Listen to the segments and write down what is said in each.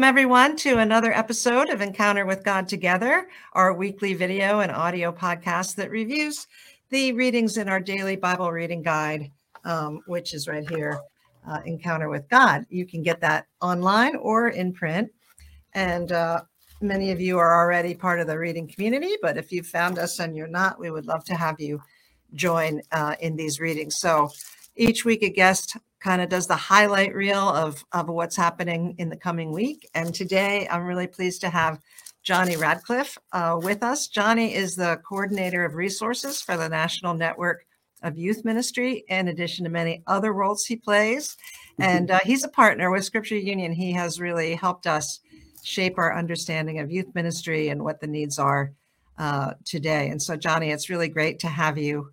Welcome, everyone, to another episode of Encounter with God Together, our weekly video and audio podcast that reviews the readings in our daily Bible reading guide, um, which is right here uh, Encounter with God. You can get that online or in print. And uh, many of you are already part of the reading community, but if you've found us and you're not, we would love to have you join uh, in these readings. So each week, a guest kind of does the highlight reel of, of what's happening in the coming week. And today, I'm really pleased to have Johnny Radcliffe uh, with us. Johnny is the coordinator of resources for the National Network of Youth Ministry, in addition to many other roles he plays. And uh, he's a partner with Scripture Union. He has really helped us shape our understanding of youth ministry and what the needs are uh, today. And so, Johnny, it's really great to have you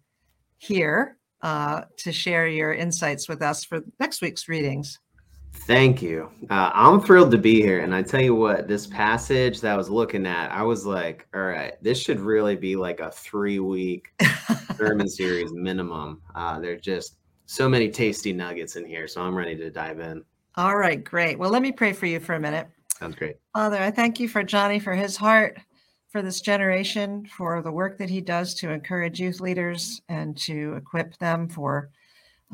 here uh, to share your insights with us for next week's readings. Thank you. Uh, I'm thrilled to be here. And I tell you what, this passage that I was looking at, I was like, all right, this should really be like a three week sermon series minimum. Uh, there's just so many tasty nuggets in here. So I'm ready to dive in. All right, great. Well, let me pray for you for a minute. Sounds great. Father, I thank you for Johnny, for his heart, for this generation, for the work that he does to encourage youth leaders and to equip them for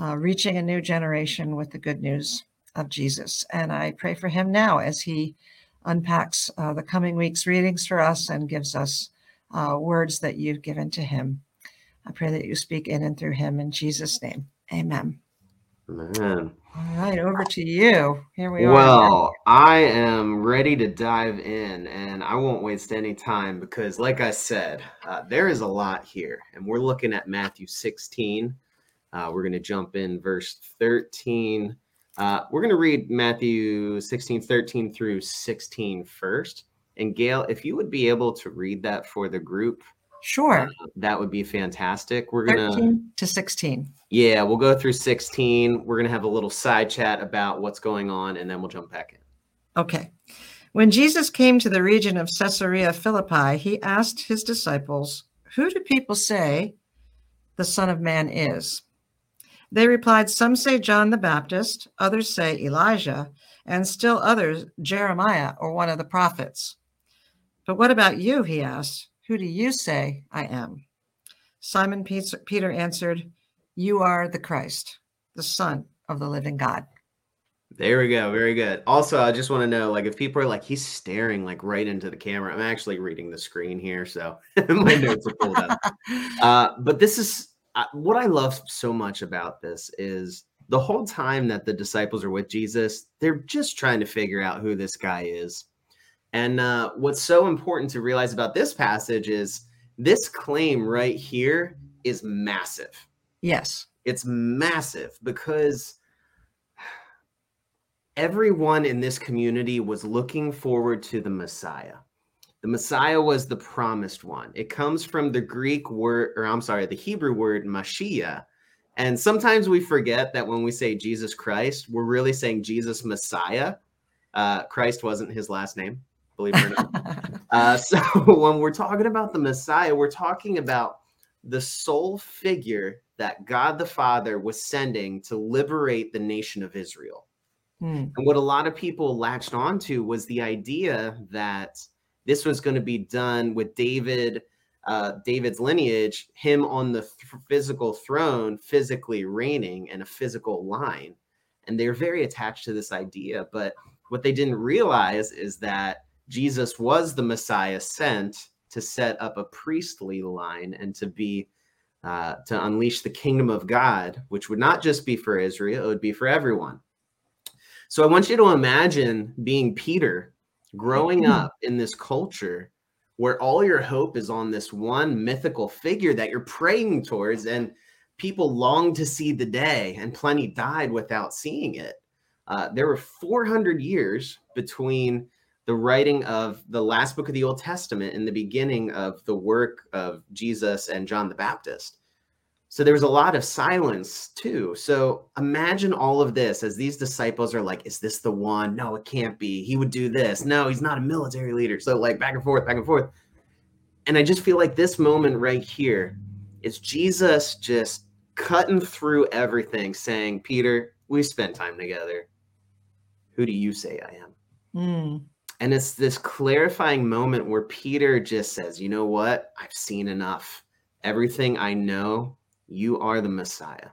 uh, reaching a new generation with the good news of Jesus. And I pray for him now as he unpacks uh, the coming week's readings for us and gives us uh, words that you've given to him. I pray that you speak in and through him in Jesus' name. Amen. Man. All right, over to you. Here we are. Well, I am ready to dive in and I won't waste any time because, like I said, uh, there is a lot here. And we're looking at Matthew 16. Uh, we're going to jump in verse 13. Uh, we're going to read Matthew 16, 13 through 16 first. And Gail, if you would be able to read that for the group, Sure. uh, that would be fantastic. We're going to. 13 to 16. Yeah, we'll go through 16. We're going to have a little side chat about what's going on, and then we'll jump back in. Okay. When Jesus came to the region of Caesarea Philippi, he asked his disciples, Who do people say the Son of Man is? They replied, Some say John the Baptist, others say Elijah, and still others Jeremiah or one of the prophets. But what about you? He asked. Who do you say I am? Simon Peter answered, You are the Christ, the Son of the living God. There we go. Very good. Also, I just want to know, like, if people are like, he's staring like right into the camera. I'm actually reading the screen here, so my notes are pulled up. Uh, but this is uh, what I love so much about this is the whole time that the disciples are with Jesus, they're just trying to figure out who this guy is. And uh, what's so important to realize about this passage is this claim right here is massive. Yes. It's massive because everyone in this community was looking forward to the Messiah. The Messiah was the promised one. It comes from the Greek word, or I'm sorry, the Hebrew word Mashiach. And sometimes we forget that when we say Jesus Christ, we're really saying Jesus Messiah. Uh, Christ wasn't his last name, believe it or not. uh, so when we're talking about the Messiah, we're talking about the sole figure that God the Father was sending to liberate the nation of Israel. Hmm. And what a lot of people latched onto was the idea that this was going to be done with David, uh, David's lineage, him on the th- physical throne, physically reigning in a physical line. And they're very attached to this idea. But what they didn't realize is that Jesus was the Messiah sent to set up a priestly line and to be uh, to unleash the kingdom of God, which would not just be for Israel, it would be for everyone. So I want you to imagine being Peter growing up in this culture where all your hope is on this one mythical figure that you're praying towards and people long to see the day and plenty died without seeing it uh, there were 400 years between the writing of the last book of the old testament and the beginning of the work of jesus and john the baptist so there was a lot of silence too. So imagine all of this as these disciples are like, is this the one? No, it can't be. He would do this. No, he's not a military leader. So like back and forth, back and forth. And I just feel like this moment right here is Jesus just cutting through everything, saying, Peter, we spent time together. Who do you say I am? Mm. And it's this clarifying moment where Peter just says, You know what? I've seen enough. Everything I know, you are the Messiah,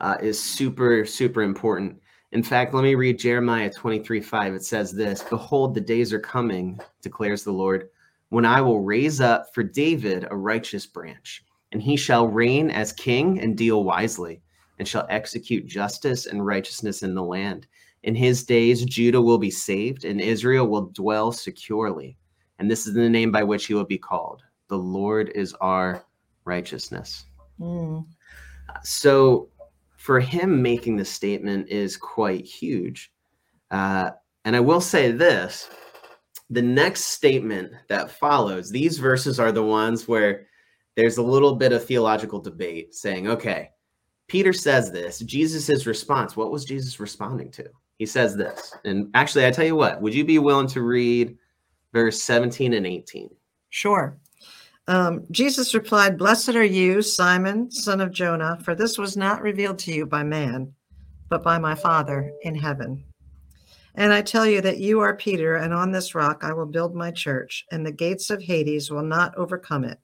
uh, is super, super important. In fact, let me read Jeremiah 23 5. It says this Behold, the days are coming, declares the Lord, when I will raise up for David a righteous branch, and he shall reign as king and deal wisely, and shall execute justice and righteousness in the land. In his days, Judah will be saved, and Israel will dwell securely. And this is the name by which he will be called The Lord is our righteousness. Mm. So, for him making the statement is quite huge. Uh, and I will say this the next statement that follows, these verses are the ones where there's a little bit of theological debate saying, okay, Peter says this. Jesus' response, what was Jesus responding to? He says this. And actually, I tell you what, would you be willing to read verse 17 and 18? Sure. Um, Jesus replied, Blessed are you, Simon, son of Jonah, for this was not revealed to you by man, but by my Father in heaven. And I tell you that you are Peter, and on this rock I will build my church, and the gates of Hades will not overcome it.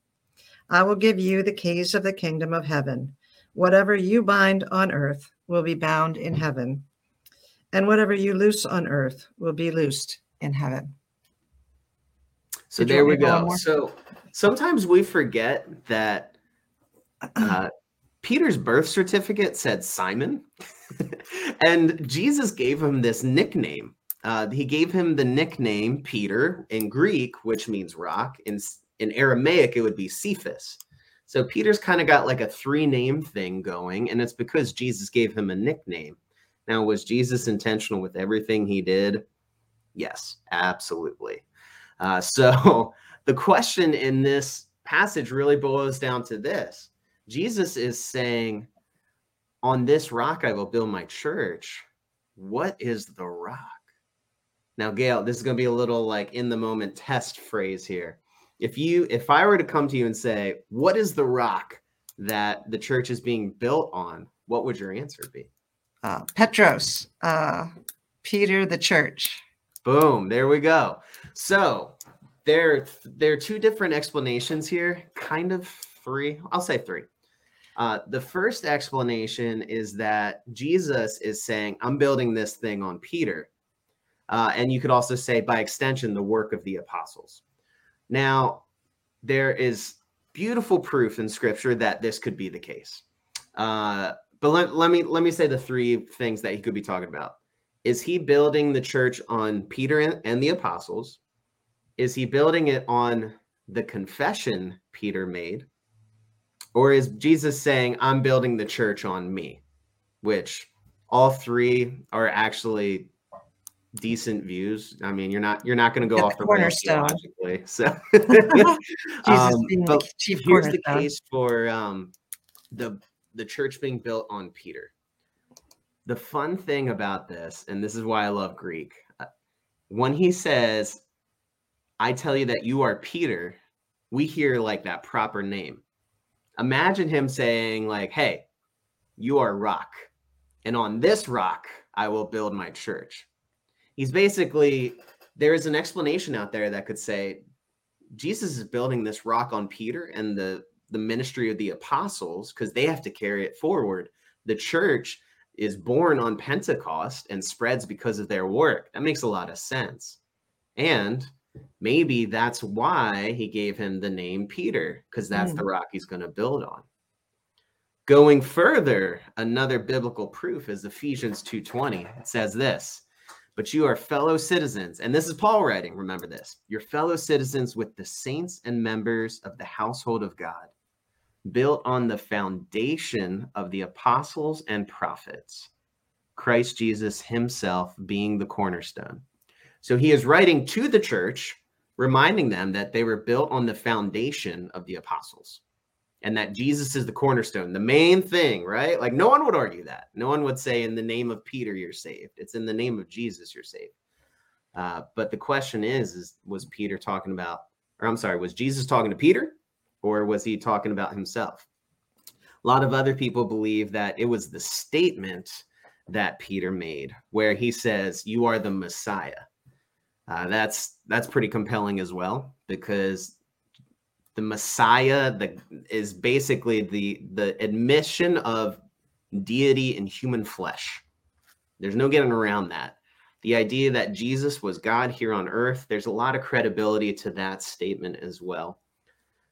I will give you the keys of the kingdom of heaven. Whatever you bind on earth will be bound in heaven, and whatever you loose on earth will be loosed in heaven. So there we go. So sometimes we forget that uh, Peter's birth certificate said Simon, and Jesus gave him this nickname. Uh, he gave him the nickname Peter in Greek, which means rock. In in Aramaic, it would be Cephas. So Peter's kind of got like a three name thing going, and it's because Jesus gave him a nickname. Now, was Jesus intentional with everything he did? Yes, absolutely. Uh, so the question in this passage really boils down to this Jesus is saying, On this rock I will build my church. What is the rock? Now, Gail, this is going to be a little like in the moment test phrase here. If you, if I were to come to you and say, What is the rock that the church is being built on? What would your answer be? Uh, Petros, uh, Peter, the church. Boom, there we go. So there, there are two different explanations here, kind of three. I'll say three. Uh, the first explanation is that Jesus is saying, I'm building this thing on Peter. Uh, and you could also say, by extension, the work of the apostles. Now, there is beautiful proof in scripture that this could be the case. Uh, but let, let me let me say the three things that he could be talking about. Is he building the church on Peter and, and the apostles? Is he building it on the confession Peter made? Or is Jesus saying, I'm building the church on me? Which all three are actually decent views. I mean, you're not you're not going to go off the cornerstone logically. So, Jesus um, being but the chief here's the case for um, the the church being built on Peter. The fun thing about this, and this is why I love Greek, uh, when he says, "I tell you that you are Peter," we hear like that proper name. Imagine him saying, like, "Hey, you are rock, and on this rock I will build my church." He's basically there is an explanation out there that could say Jesus is building this rock on Peter and the the ministry of the apostles because they have to carry it forward. The church is born on Pentecost and spreads because of their work. That makes a lot of sense. And maybe that's why he gave him the name Peter because that's Mm. the rock he's going to build on. Going further, another biblical proof is Ephesians 2:20. It says this, but you are fellow citizens, and this is Paul writing, remember this. You're fellow citizens with the saints and members of the household of God, built on the foundation of the apostles and prophets, Christ Jesus himself being the cornerstone. So he is writing to the church, reminding them that they were built on the foundation of the apostles and that Jesus is the cornerstone, the main thing, right? Like no one would argue that. No one would say, in the name of Peter, you're saved. It's in the name of Jesus, you're saved. Uh, but the question is, is was Peter talking about, or I'm sorry, was Jesus talking to Peter or was he talking about himself? A lot of other people believe that it was the statement that Peter made where he says, You are the Messiah. Uh, that's that's pretty compelling as well because the Messiah the, is basically the the admission of deity in human flesh. There's no getting around that. The idea that Jesus was God here on earth, there's a lot of credibility to that statement as well.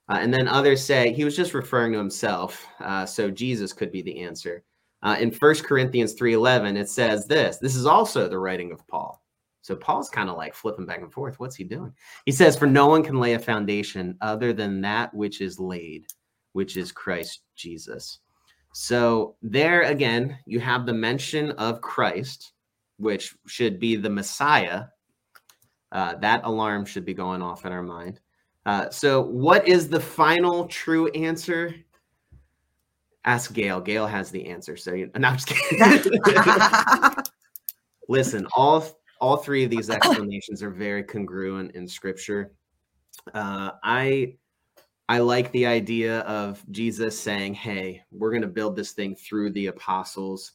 Uh, and then others say he was just referring to himself, uh, so Jesus could be the answer. Uh, in First Corinthians 3:11, it says this. This is also the writing of Paul. So Paul's kind of like flipping back and forth. What's he doing? He says, For no one can lay a foundation other than that which is laid, which is Christ Jesus. So there again, you have the mention of Christ, which should be the Messiah. Uh, that alarm should be going off in our mind. Uh, so, what is the final true answer? Ask Gail. Gail has the answer. So, you, no, I'm just kidding. Listen, all all three of these explanations are very congruent in scripture. Uh, I I like the idea of Jesus saying, "Hey, we're going to build this thing through the apostles."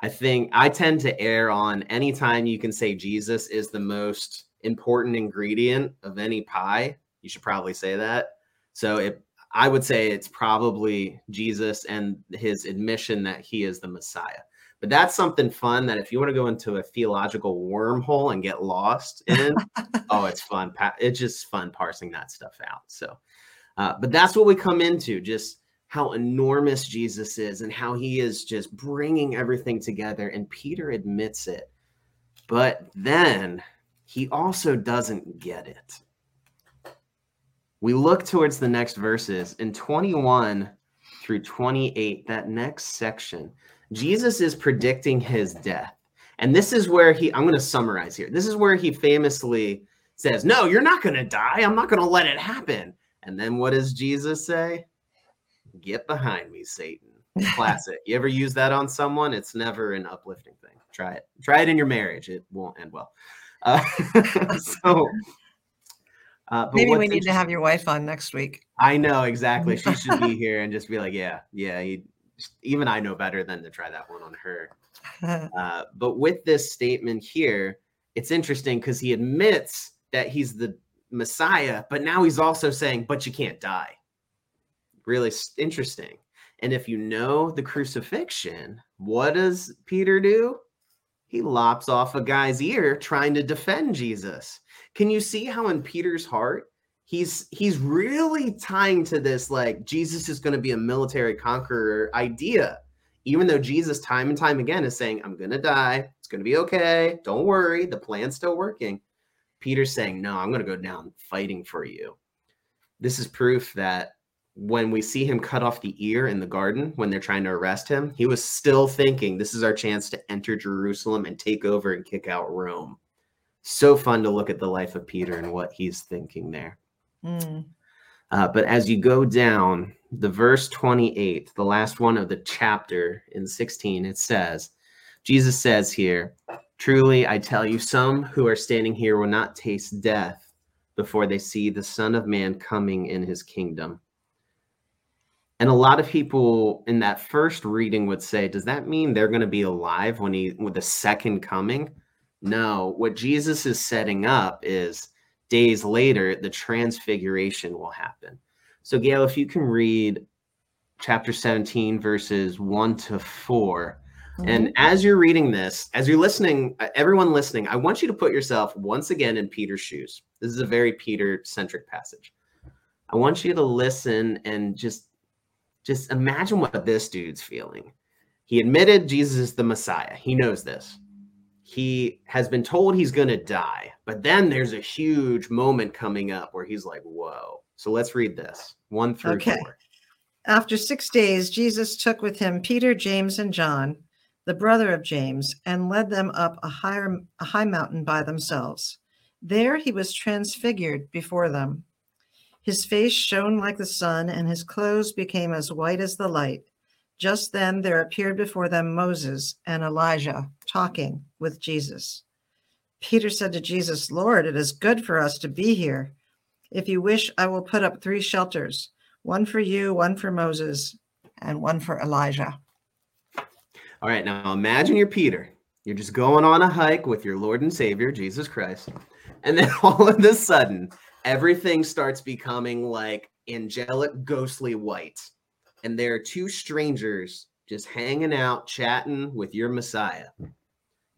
I think I tend to err on anytime you can say Jesus is the most important ingredient of any pie, you should probably say that. So if I would say it's probably Jesus and his admission that he is the Messiah. But that's something fun that if you want to go into a theological wormhole and get lost in, oh, it's fun. It's just fun parsing that stuff out. So, uh, but that's what we come into just how enormous Jesus is and how he is just bringing everything together. And Peter admits it. But then he also doesn't get it. We look towards the next verses in 21 through 28, that next section Jesus is predicting his death. And this is where he, I'm going to summarize here. This is where he famously says, No, you're not going to die. I'm not going to let it happen. And then what does Jesus say? Get behind me, Satan. Classic. you ever use that on someone? It's never an uplifting thing. Try it. Try it in your marriage. It won't end well. Uh, so, uh, maybe we need to have your wife on next week. I know exactly. She should be here and just be like, yeah, yeah. He, even I know better than to try that one on her. Uh, but with this statement here, it's interesting because he admits that he's the Messiah, but now he's also saying, but you can't die. Really interesting. And if you know the crucifixion, what does Peter do? He lops off a guy's ear trying to defend Jesus. Can you see how in Peter's heart he's he's really tying to this like Jesus is going to be a military conqueror idea. Even though Jesus time and time again is saying, I'm gonna die, it's gonna be okay, don't worry, the plan's still working. Peter's saying, No, I'm gonna go down fighting for you. This is proof that when we see him cut off the ear in the garden when they're trying to arrest him, he was still thinking, This is our chance to enter Jerusalem and take over and kick out Rome. So fun to look at the life of Peter and what he's thinking there. Mm. Uh, but as you go down, the verse 28, the last one of the chapter in 16, it says, Jesus says here, Truly, I tell you, some who are standing here will not taste death before they see the Son of Man coming in his kingdom. And a lot of people in that first reading would say, Does that mean they're going to be alive when he with the second coming? No, what Jesus is setting up is days later, the transfiguration will happen. So, Gail, if you can read chapter 17, verses 1 to 4. Mm-hmm. And as you're reading this, as you're listening, uh, everyone listening, I want you to put yourself once again in Peter's shoes. This is a very Peter centric passage. I want you to listen and just just imagine what this dude's feeling. He admitted Jesus is the Messiah. He knows this he has been told he's going to die, but then there's a huge moment coming up where he's like, whoa. So let's read this one through okay. four. After six days, Jesus took with him Peter, James, and John, the brother of James, and led them up a, higher, a high mountain by themselves. There he was transfigured before them. His face shone like the sun, and his clothes became as white as the light. Just then there appeared before them Moses and Elijah talking with Jesus. Peter said to Jesus, Lord, it is good for us to be here. If you wish, I will put up three shelters one for you, one for Moses, and one for Elijah. All right, now imagine you're Peter. You're just going on a hike with your Lord and Savior, Jesus Christ. And then all of a sudden, everything starts becoming like angelic, ghostly white. And there are two strangers just hanging out, chatting with your Messiah.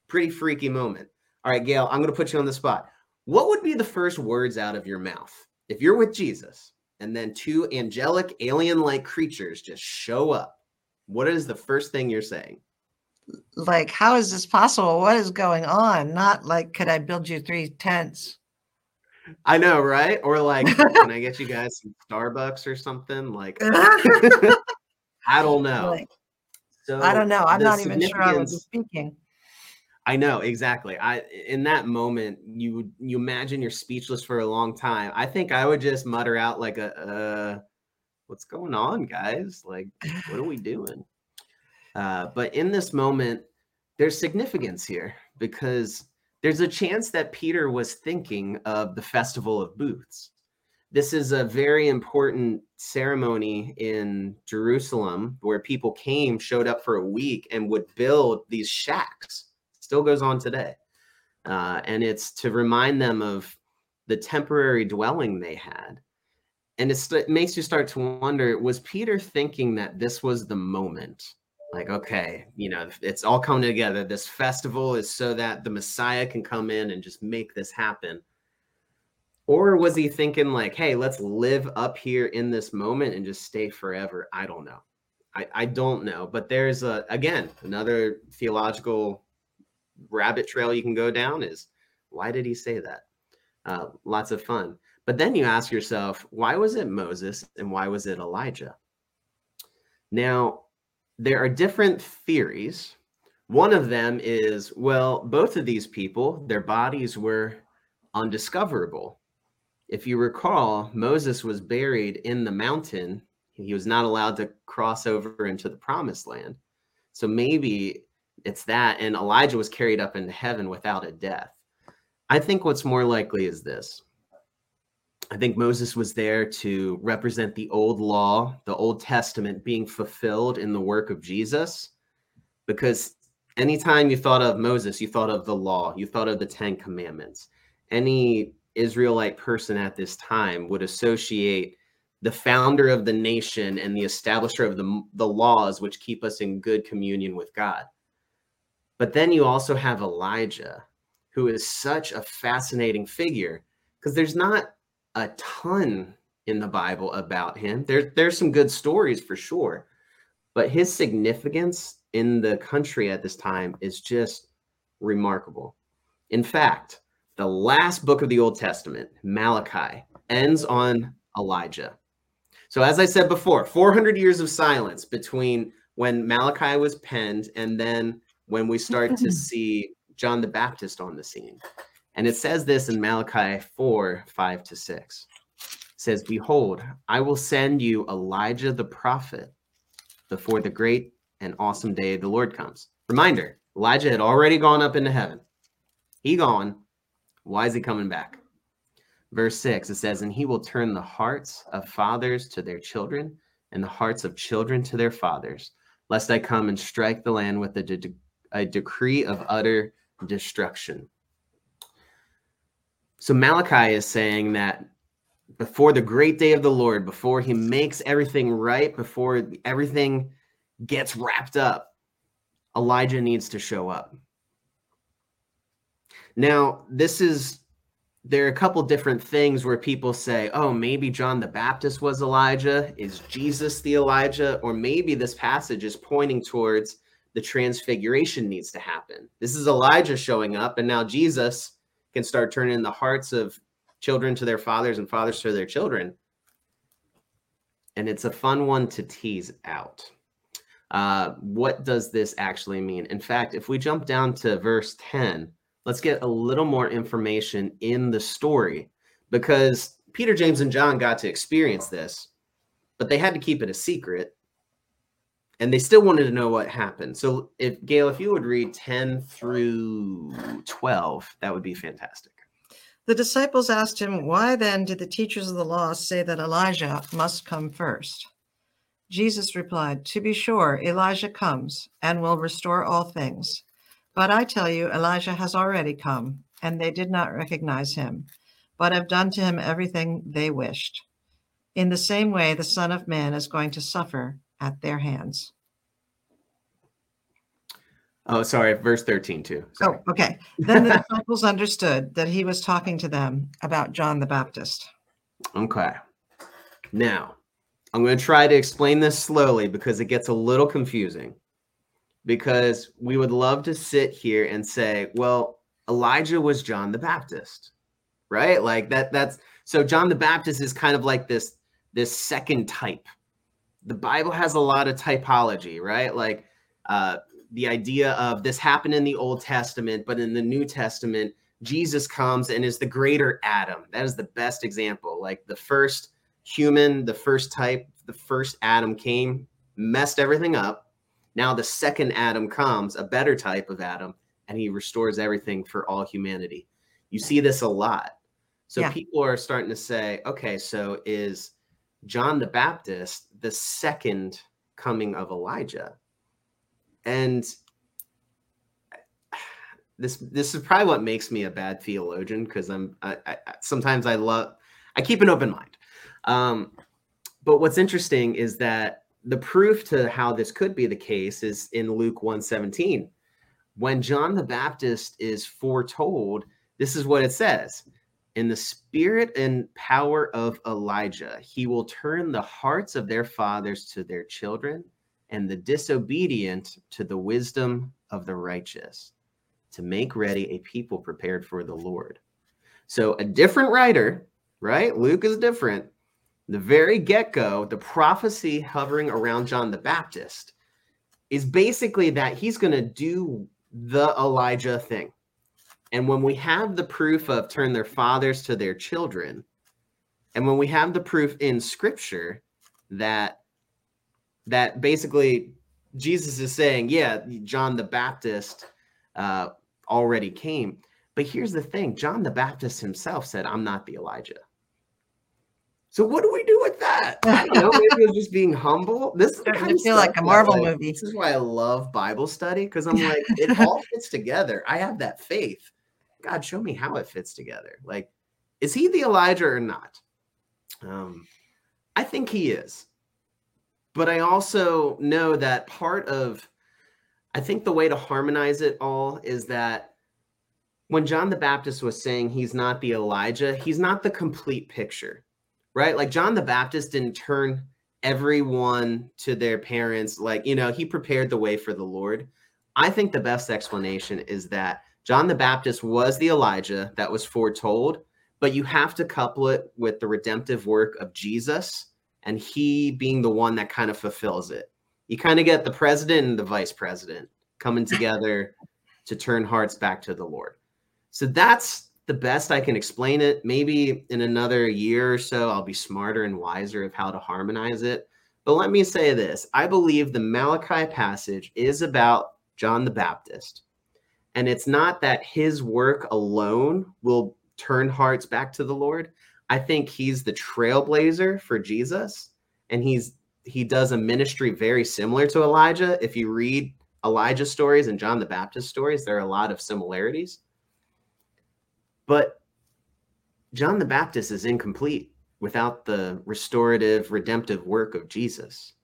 Pretty freaky moment. All right, Gail, I'm going to put you on the spot. What would be the first words out of your mouth if you're with Jesus and then two angelic, alien like creatures just show up? What is the first thing you're saying? Like, how is this possible? What is going on? Not like, could I build you three tents? I know, right? Or like, can I get you guys some Starbucks or something? Like, I don't know. Like, So I don't know. I'm not even sure I significance- speaking. I know exactly. I in that moment, you would you imagine you're speechless for a long time. I think I would just mutter out like a, uh, "What's going on, guys? Like, what are we doing?" Uh, but in this moment, there's significance here because there's a chance that Peter was thinking of the festival of booths. This is a very important ceremony in Jerusalem where people came, showed up for a week, and would build these shacks still goes on today. Uh, and it's to remind them of the temporary dwelling they had. And it's, it makes you start to wonder was Peter thinking that this was the moment? Like, okay, you know, it's all coming together. This festival is so that the Messiah can come in and just make this happen. Or was he thinking, like, hey, let's live up here in this moment and just stay forever? I don't know. I, I don't know. But there's a, again, another theological rabbit trail you can go down is why did he say that? Uh, lots of fun. But then you ask yourself, why was it Moses and why was it Elijah? Now, there are different theories. One of them is well, both of these people, their bodies were undiscoverable. If you recall, Moses was buried in the mountain. He was not allowed to cross over into the promised land. So maybe it's that and elijah was carried up into heaven without a death i think what's more likely is this i think moses was there to represent the old law the old testament being fulfilled in the work of jesus. Because anytime you thought of moses you thought of the law you thought of the 10 commandments. Any israelite person at this time would associate the founder of the nation and the establisher of the, the laws which keep us in good communion with god. But then you also have Elijah, who is such a fascinating figure because there's not a ton in the Bible about him. There, there's some good stories for sure, but his significance in the country at this time is just remarkable. In fact, the last book of the Old Testament, Malachi, ends on Elijah. So, as I said before, 400 years of silence between when Malachi was penned and then when we start to see John the Baptist on the scene. And it says this in Malachi 4 5 to 6. It says, Behold, I will send you Elijah the prophet before the great and awesome day of the Lord comes. Reminder Elijah had already gone up into heaven. He gone. Why is he coming back? Verse 6 it says, And he will turn the hearts of fathers to their children, and the hearts of children to their fathers, lest I come and strike the land with a, de- a decree of utter destruction. So Malachi is saying that before the great day of the Lord, before he makes everything right, before everything gets wrapped up, Elijah needs to show up. Now, this is there are a couple different things where people say, oh, maybe John the Baptist was Elijah. Is Jesus the Elijah? Or maybe this passage is pointing towards the transfiguration needs to happen. This is Elijah showing up, and now Jesus can start turning the hearts of children to their fathers and fathers to their children. And it's a fun one to tease out. Uh, what does this actually mean? In fact, if we jump down to verse 10, let's get a little more information in the story because Peter, James, and John got to experience this, but they had to keep it a secret and they still wanted to know what happened. So, if Gail, if you would read 10 through 12, that would be fantastic. The disciples asked him, Why then did the teachers of the law say that Elijah must come first? Jesus replied, To be sure, Elijah comes and will restore all things. But I tell you, Elijah has already come, and they did not recognize him, but have done to him everything they wished. In the same way, the Son of Man is going to suffer at their hands. Oh, sorry, verse 13 too. Sorry. Oh, okay. Then the disciples understood that he was talking to them about John the Baptist. Okay. Now, I'm going to try to explain this slowly because it gets a little confusing. Because we would love to sit here and say, well, Elijah was John the Baptist, right? Like that that's so John the Baptist is kind of like this this second type. The Bible has a lot of typology, right? Like uh the idea of this happened in the Old Testament, but in the New Testament, Jesus comes and is the greater Adam. That is the best example. Like the first human, the first type, the first Adam came, messed everything up. Now the second Adam comes, a better type of Adam, and he restores everything for all humanity. You see this a lot. So Yeah. people are starting to say, okay, so is John the Baptist the second coming of Elijah? And this this is probably what makes me a bad theologian because I'm I, I, sometimes I love I keep an open mind. Um, but what's interesting is that the proof to how this could be the case is in Luke 117. When John the Baptist is foretold, this is what it says. In the spirit and power of Elijah, he will turn the hearts of their fathers to their children and the disobedient to the wisdom of the righteous to make ready a people prepared for the Lord. So, a different writer, right? Luke is different. The very get go, the prophecy hovering around John the Baptist is basically that he's going to do the Elijah thing. And when we have the proof of turn their fathers to their children, and when we have the proof in scripture that that basically Jesus is saying, yeah, John the Baptist uh, already came. But here's the thing John the Baptist himself said, I'm not the Elijah. So what do we do with that? I don't know. Maybe it was just being humble. This is kind of feel like a Marvel like, movie. This is why I love Bible study because I'm like, it all fits together. I have that faith. God, show me how it fits together. Like, is he the Elijah or not? Um, I think he is. But I also know that part of, I think the way to harmonize it all is that when John the Baptist was saying he's not the Elijah, he's not the complete picture, right? Like John the Baptist didn't turn everyone to their parents. Like, you know, he prepared the way for the Lord. I think the best explanation is that John the Baptist was the Elijah that was foretold, but you have to couple it with the redemptive work of Jesus and he being the one that kind of fulfills it. You kind of get the president and the vice president coming together to turn hearts back to the Lord. So that's the best I can explain it. Maybe in another year or so, I'll be smarter and wiser of how to harmonize it. But let me say this I believe the Malachi passage is about John the Baptist. And it's not that his work alone will turn hearts back to the Lord. I think he's the trailblazer for Jesus. And he's he does a ministry very similar to Elijah. If you read Elijah stories and John the Baptist stories, there are a lot of similarities. But John the Baptist is incomplete without the restorative, redemptive work of Jesus.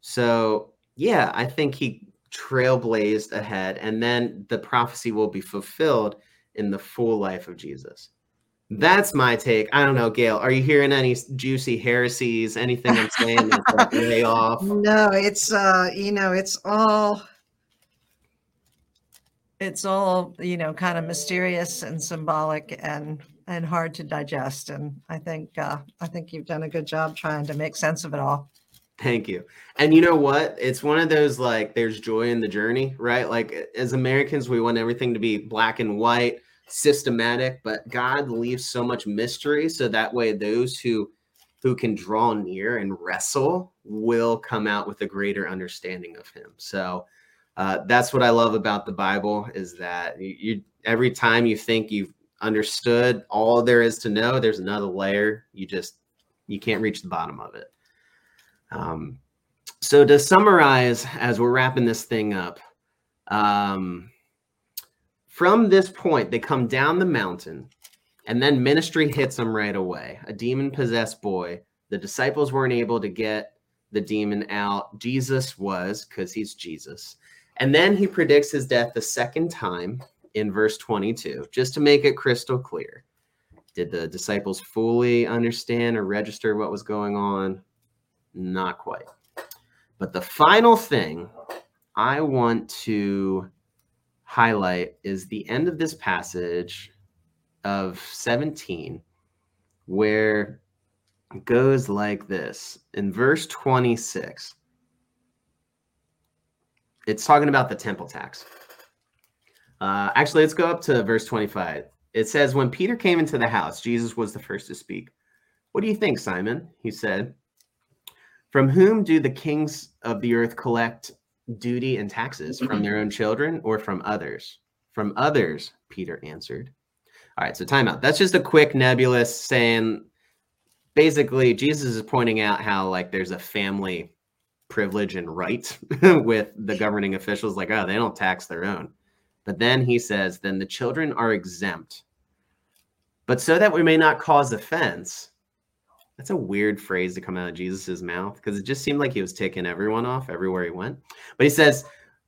So, yeah, I think he trailblazed ahead, and then the prophecy will be fulfilled in the full life of Jesus. That's my take. I don't know, Gail. Are you hearing any juicy heresies? Anything I'm saying that's like way off? No, it's uh, you know, it's all it's all, you know, kind of mysterious and symbolic and and hard to digest. And I think uh I think you've done a good job trying to make sense of it all. Thank you. And you know what? It's one of those like there's joy in the journey, right? Like as Americans, we want everything to be black and white, systematic, but God leaves so much mystery so that way those who who can draw near and wrestle will come out with a greater understanding of him. So uh, that's what I love about the Bible is that you, you every time you think you've understood all there is to know, there's another layer. You just you can't reach the bottom of it. Um, so to summarize, as we're wrapping this thing up, um, from this point, they come down the mountain, and then ministry hits them right away. A demon possessed boy. The disciples weren't able to get the demon out. Jesus was, because he's Jesus. And then he predicts his death the second time in verse 22, just to make it crystal clear. Did the disciples fully understand or register what was going on? Not quite. But the final thing I want to highlight is the end of this passage of 17, where it goes like this in verse 26. It's talking about the temple tax. Uh, actually, let's go up to verse 25. It says, When Peter came into the house, Jesus was the first to speak. What do you think, Simon? He said. From whom do the kings of the earth collect duty and taxes? From their own children or from others? From others, Peter answered. All right, so timeout. That's just a quick nebulous saying basically Jesus is pointing out how like there's a family privilege and right with the governing officials like oh they don't tax their own. But then he says then the children are exempt. But so that we may not cause offense, that's a weird phrase to come out of Jesus's mouth because it just seemed like he was ticking everyone off everywhere he went. But he says,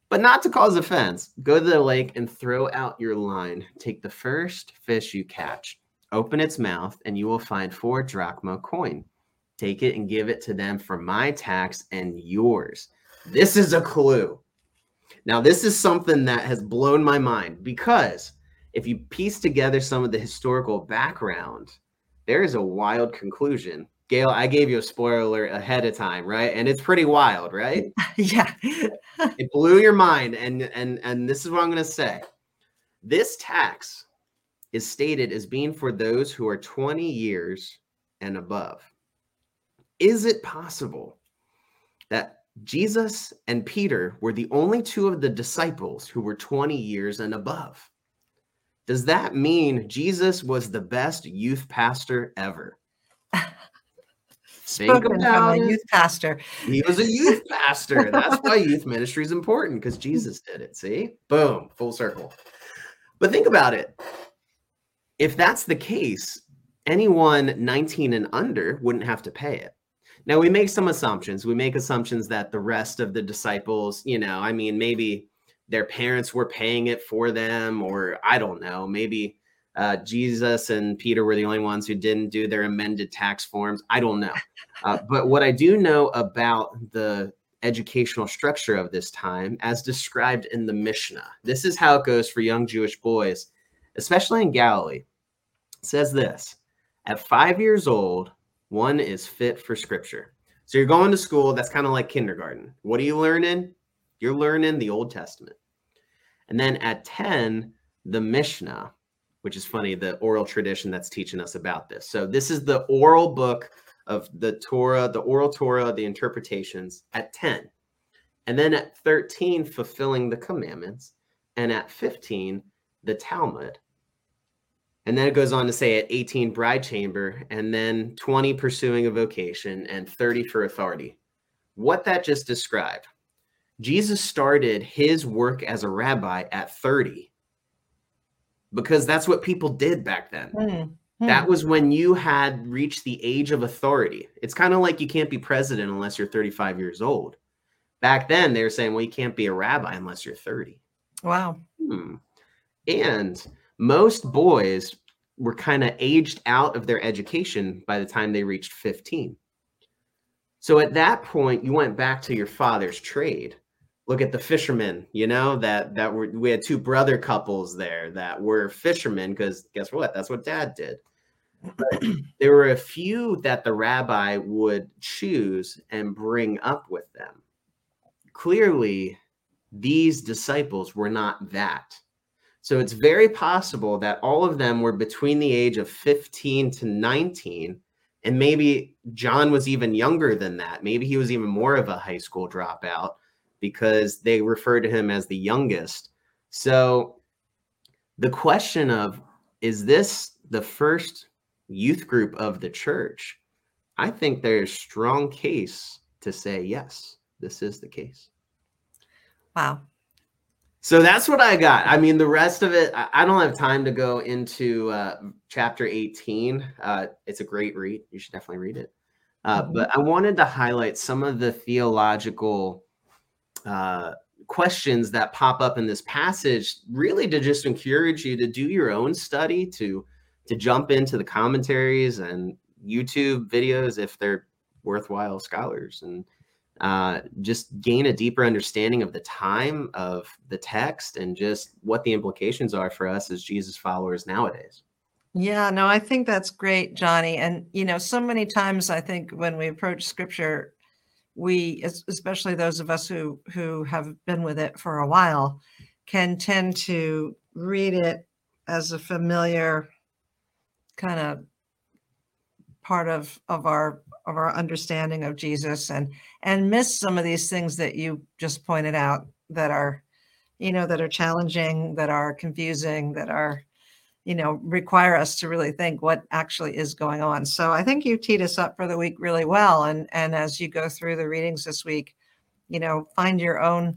but not to cause offense, go to the lake and throw out your line. Take the first fish you catch, open its mouth, and you will find four drachma coin. Take it and give it to them for my tax and yours. This is a clue. Now, this is something that has blown my mind because if you piece together some of the historical background, there is a wild conclusion. Gail, I gave you a spoiler ahead of time, right? And it's pretty wild, right? yeah. it blew your mind. And and and this is what I'm gonna say. This tax is stated as being for those who are 20 years and above. Is it possible that Jesus and Peter were the only two of the disciples who were 20 years and above? Does that mean Jesus was the best youth pastor ever? Spoken from about a youth pastor. He was a youth pastor. That's why youth ministry is important because Jesus did it. See? Boom, full circle. But think about it. If that's the case, anyone 19 and under wouldn't have to pay it. Now, we make some assumptions. We make assumptions that the rest of the disciples, you know, I mean, maybe their parents were paying it for them, or I don't know, maybe uh, Jesus and Peter were the only ones who didn't do their amended tax forms. I don't know. Uh, but what I do know about the educational structure of this time, as described in the Mishnah, this is how it goes for young Jewish boys, especially in Galilee. It says this At five years old, one is fit for scripture. So you're going to school, that's kind of like kindergarten. What are you learning? You're learning the Old Testament. And then at 10, the Mishnah, which is funny, the oral tradition that's teaching us about this. So this is the oral book of the Torah, the oral Torah, the interpretations at 10. And then at 13, fulfilling the commandments. And at 15, the Talmud. And then it goes on to say at 18, bride chamber, and then 20, pursuing a vocation, and 30 for authority. What that just described. Jesus started his work as a rabbi at 30 because that's what people did back then. Hmm, That was when you had reached the age of authority. It's kind of like you can't be president unless you're 35 years old. Back then, they were saying, well, you can't be a rabbi unless you're 30. wow. Hmm. And most boys were kind of aged out of their education by the time they reached 15. So at that point, you went back to your father's trade. Look at the fishermen, you know, that that were we had two brother couples there that were fishermen because guess what? That's what dad did. But there were a few that the rabbi would choose and bring up with them. Clearly, these disciples were not that. So it's very possible that all of them were between the age of 15 to 19. And maybe John was even younger than that. Maybe he was even more of a high school dropout because they refer to him as the youngest. So the question of is this the first youth group of the church? I think there's strong case to say yes, this is the case. Wow. So that's what I got. I mean, the rest of it, I, don't have time to go into uh, chapter 18. Uh, it's a great read. You should definitely read it. Uh, Mhm. But I wanted to highlight some of the theological uh, questions that pop up in this passage, really to just encourage you to do your own study, to to jump into the commentaries and YouTube videos if they're worthwhile scholars, and uh, just gain a deeper understanding of the time of the text and just what the implications are for us as Jesus followers nowadays. Yeah, no, I think that's great, Johnny. And, you know, so many times I think when we approach scripture, we, especially those of us who who have been with it for a while, can tend to read it as a familiar kind of part of of our of our understanding of Jesus and and miss some of these things that you just pointed out that are you know that are challenging that are confusing that are you know require us to really think what actually is going on so i think you teed us up for the week really well and and as you go through the readings this week you know find your own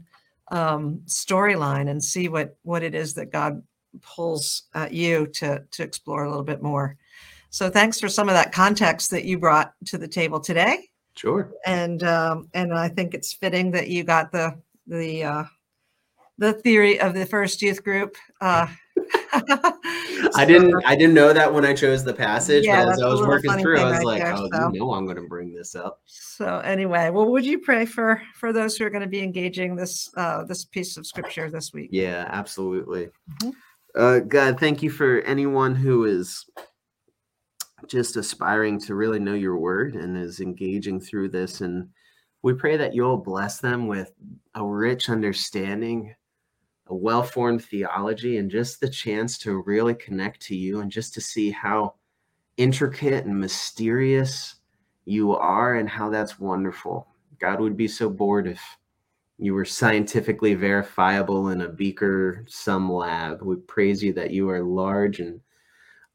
um, storyline and see what what it is that god pulls at you to to explore a little bit more so thanks for some of that context that you brought to the table today Sure. and um, and I think it's fitting that you got the the uh, the theory of the first youth group. Uh, I didn't I didn't know that when I chose the passage, Yeah, but as I was working through, I was right like, there, oh, so. you know I'm gonna bring this up. So anyway, well, would you pray for for those who are going to be engaging this uh, this piece of scripture this week? Yeah, absolutely. Mhm. Uh, God, thank you for anyone who is just aspiring to really know your word and is engaging through this. And we pray that you'll bless them with a rich understanding, a well formed theology, and just the chance to really connect to you and just to see how intricate and mysterious you are and how that's wonderful. God would be so bored if you were scientifically verifiable in a beaker some lab. We praise you that you are large and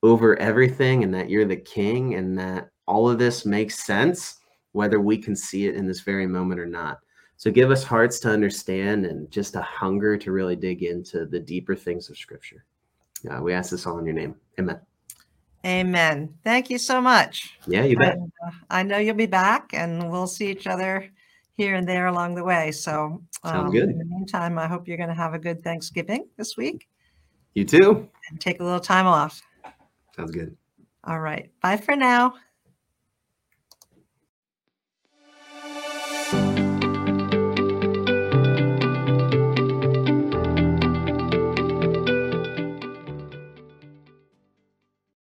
over everything and that you're the king and that all of this makes sense whether we can see it in this very moment or not. So give us hearts to understand and just a hunger to really dig into the deeper things of scripture. Uh, we ask this all in your name. Amen. Amen. Thank you so much. Yeah, you bet. And, uh, I know you'll be back, and we'll see each other here and there along the way. So, um, good. in the meantime, I hope you're going to have a good Thanksgiving this week You too. and take a little time off. Sounds good. All right. Bye for now.